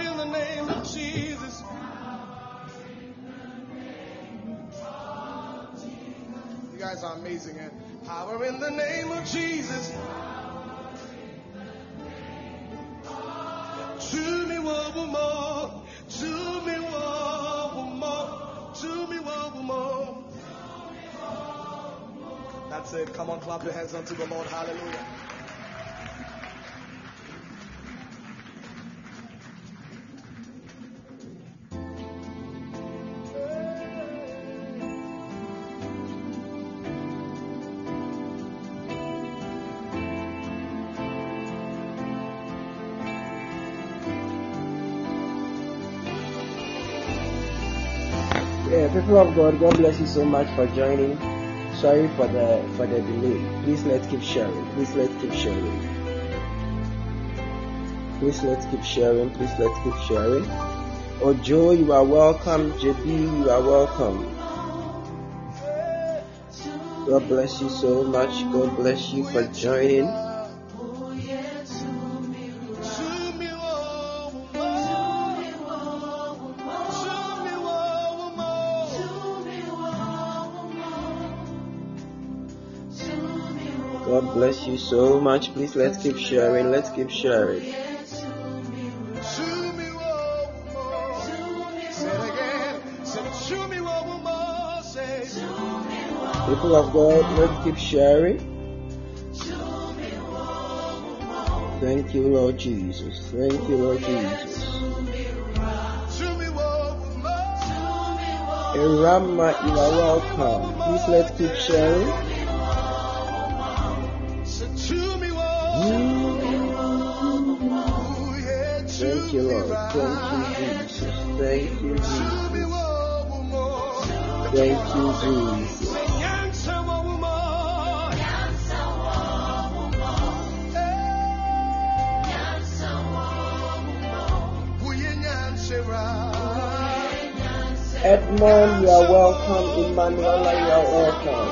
in the name of Jesus. You guys are amazing, and power in the name of Jesus. To me one more, to me one more, to me one more. That's it. Come on, clap your hands unto the Lord. Hallelujah. People of God, God bless you so much for joining. Sorry for the for the delay. Please let's keep sharing. Please let's keep sharing. Please let's keep sharing. Please let's keep sharing. Oh, Ojo, you are welcome. JB, you are welcome. God bless you so much. God bless you for joining. God bless you so much. Please let's keep sharing. Let's keep sharing. People of God, let's keep sharing. Thank you, Lord Jesus. Thank you, Lord Jesus. Erama, you are welcome. Please let's keep sharing. Thank you, Lord. Thank you, Jesus. Thank you, Jesus. Thank you, Jesus. Edmond, you are welcome. Emmanuela, you are welcome.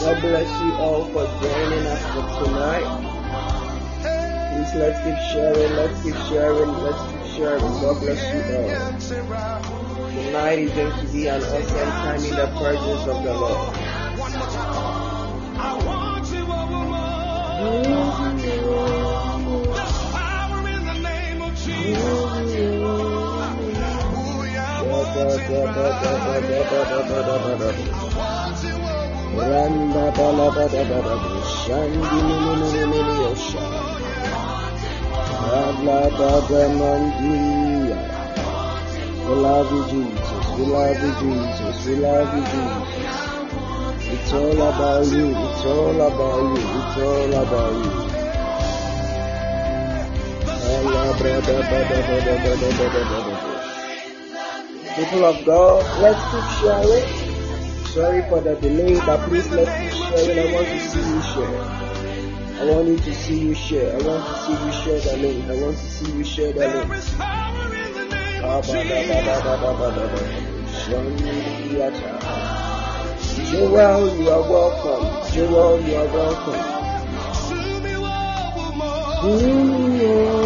God bless you all for joining us for tonight. Please let's keep sharing, let's keep sharing, let's keep sharing. God bless you all. Tonight is going to be an awesome time in the presence of the Lord. Randa bala bada bada bu shandi ni ni ni bada mandiya. We love you, Jesus. We love you, Jesus. We love you, Jesus. It's all about you. It's all about you. It's all about you. People of God, let's keep sharing. Sorry for the delay, but please let's keep sharing. I want to see you share. I want you to see you share. I want to see you share the link. I want to see you share the link. Joel, you are welcome. Joel, you are welcome. Let mm, your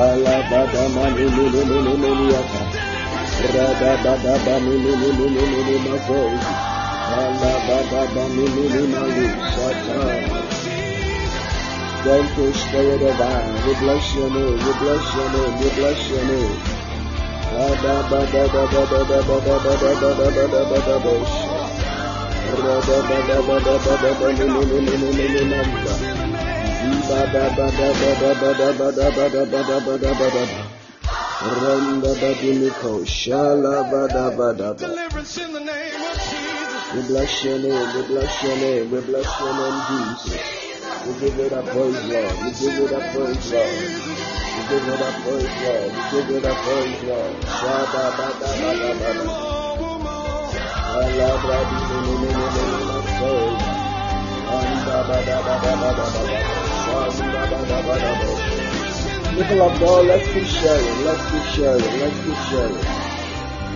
Alabadamaniminiminiaka. Radabadabaminiminiminimakoi. Alabadabaminiminimali. Shaka. Thank you, Spirit of God. We bless your name. We bless your name. We bless your name. ba Deliverance in the name of Jesus. We bless your name, we bless your name, we bless your name, Jesus. We give you the praise, Lord. We give you the praise, Lord. We give you the praise, Lord. We give you the praise, Lord. Shada bada bada bada. More, more. Allah bradi ni ni ni ni ni ni ni. Anda bada bada bada bada. Shanda bada bada bada. People of God, let's keep sharing, let's keep sharing, let's keep sharing.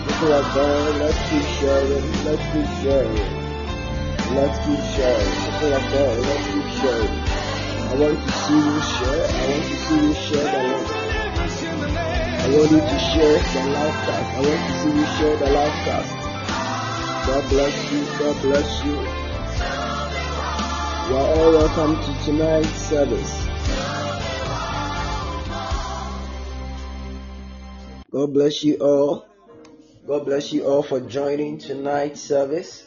People of God, let's keep sharing, let's keep sharing. Let's keep sharing. People of God, let's keep sharing. I want to see you share. I want to see you share the link. I want you to share the live cast. I want to see you share the live cast. God bless you. God bless you. You are all welcome to tonight's service. God bless you all. God bless you all for joining tonight's service.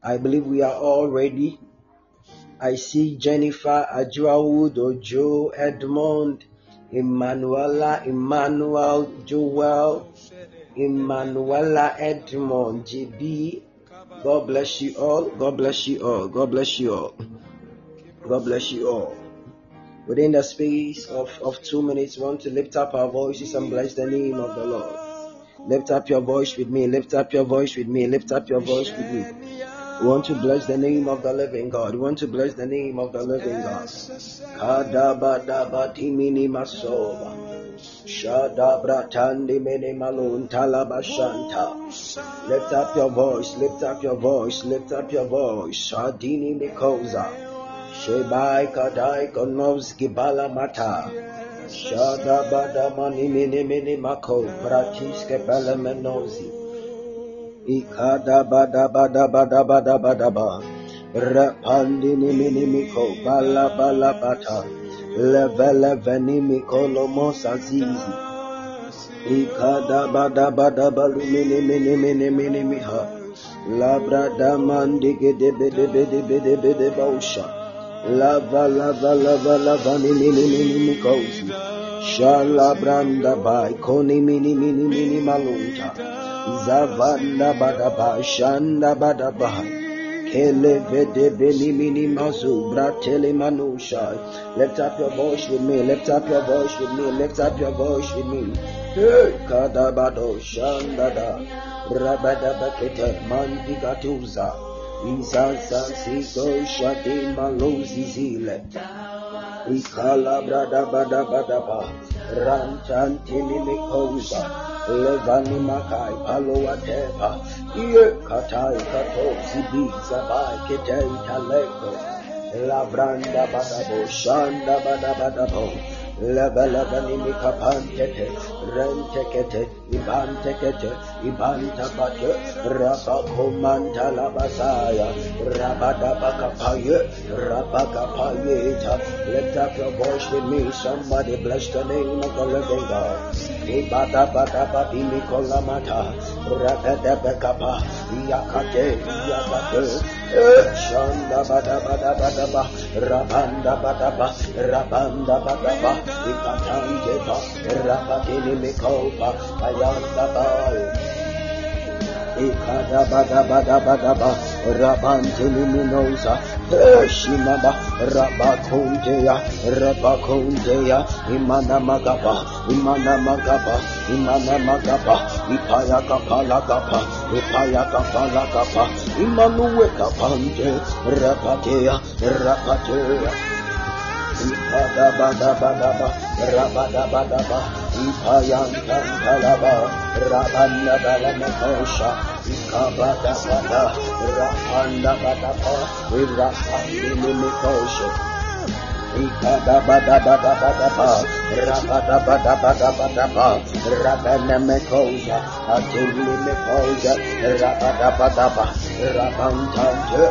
I believe we are all ready. I see Jennifer, Ajuawood, Ojo, Edmond, Emanuela, Emmanuel, Joel, Emanuela, Edmond, JB. God bless you all. God bless you all. God bless you all. God bless you all. Within the space of, of two minutes, we want to lift up our voices and bless the name of the Lord. Lift up your voice with me. Lift up your voice with me. Lift up your voice with me. We want to bless the name of the living God. We want to bless the name of the living God. Kadabadabatimini masoba. Shadabratandi mene malun talabashanta. Lift up your voice. Lift up your voice. Lift up your voice. Shadini mikoza. Shebai kadai konovski balamata. Shada bada mani mini mini mako. Bratiske belemenozi. Ikadabadabadabadabadabadaba. Rapandininimiko balabalabata. Levelevenimiko ni mi Labradamandegedebedebedebedebedebawsha. Lava lava lava lava niminiminiminimikozi. Shalabranda by Koni mini mini mini malunta. Zavanda Badaba Shanda Badabaha. Lift up your voice with me, lift up your voice with me, lift up your voice with me. Kadabado Shandada Rabadabaketa Mandigatuza Insansansigo Shadi Malozizile Ikalabradabadabadaba rantantili mikoza levani makai paloa tepa ie katai kato zibiza bai ketei taleko labranda badabo shanda badabadabo laba laba nimi kapantete rentekete ibantekete ibantapate rabakomanta labasaya rabadabakapaye rabagapayeta lift up your voice with me somebody bless the name of the living God ibadabadababimikolamata rabadabakapa yakate yakate Shanda bada bada bada ba. Rabanda bada ba. Rabanda bada ba. Ikatante ba. Rabadini mikopa. Ayanda ba. Ikada bada bada bada ba rabantini minosa Shimaba Rabakundeya Rabakundeya Imana Magaba Imana Magaba Imana Magaba Ipaya Kapala Kapa Ipaya Kapala Kapa Imanue Kapante Rapatea Rapatea Ipada bada bada ba Rabada bada Banda Badapa, Vira Pati Limikosha, rabenemekoja, atilimekoja, rabadabadaba, rabantante,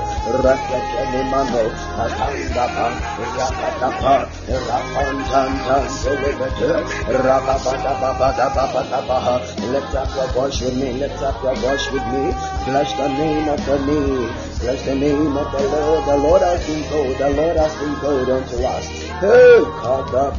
rababadabadabadaba. Lift up your voice with me, lift up your voice with me, bless the name of the name, bless the name of the Lord, the Lord has been good, the Lord has been good unto us. Hey, Kada.